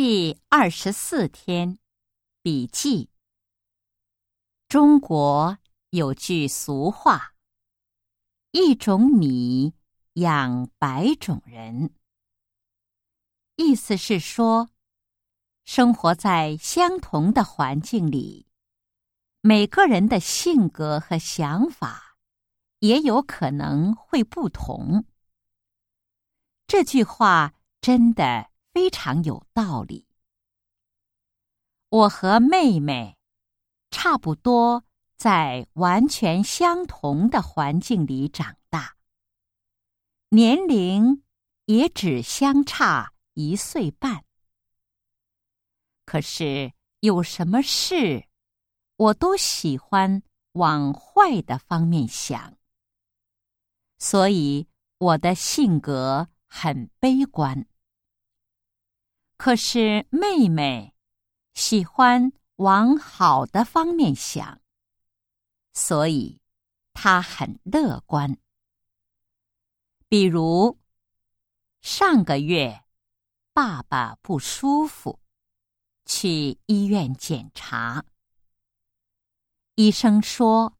第二十四天，笔记。中国有句俗话：“一种米养百种人。”意思是说，生活在相同的环境里，每个人的性格和想法也有可能会不同。这句话真的。非常有道理。我和妹妹差不多在完全相同的环境里长大，年龄也只相差一岁半。可是有什么事，我都喜欢往坏的方面想，所以我的性格很悲观。可是妹妹喜欢往好的方面想，所以她很乐观。比如上个月爸爸不舒服，去医院检查，医生说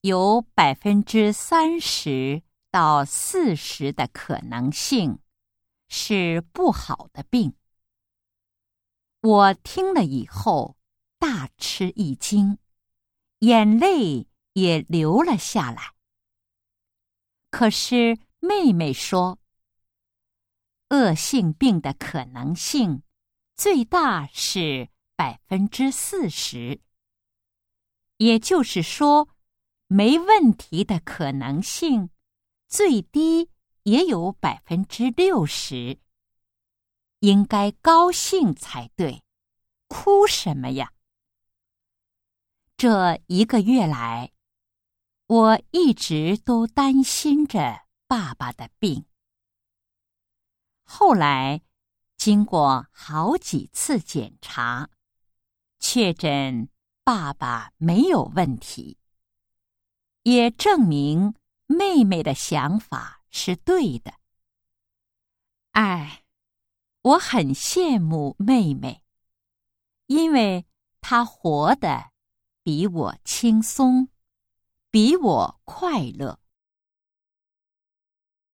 有百分之三十到四十的可能性。是不好的病。我听了以后大吃一惊，眼泪也流了下来。可是妹妹说，恶性病的可能性最大是百分之四十，也就是说，没问题的可能性最低。也有百分之六十，应该高兴才对，哭什么呀？这一个月来，我一直都担心着爸爸的病。后来，经过好几次检查，确诊爸爸没有问题，也证明妹妹的想法。是对的。哎，我很羡慕妹妹，因为她活得比我轻松，比我快乐。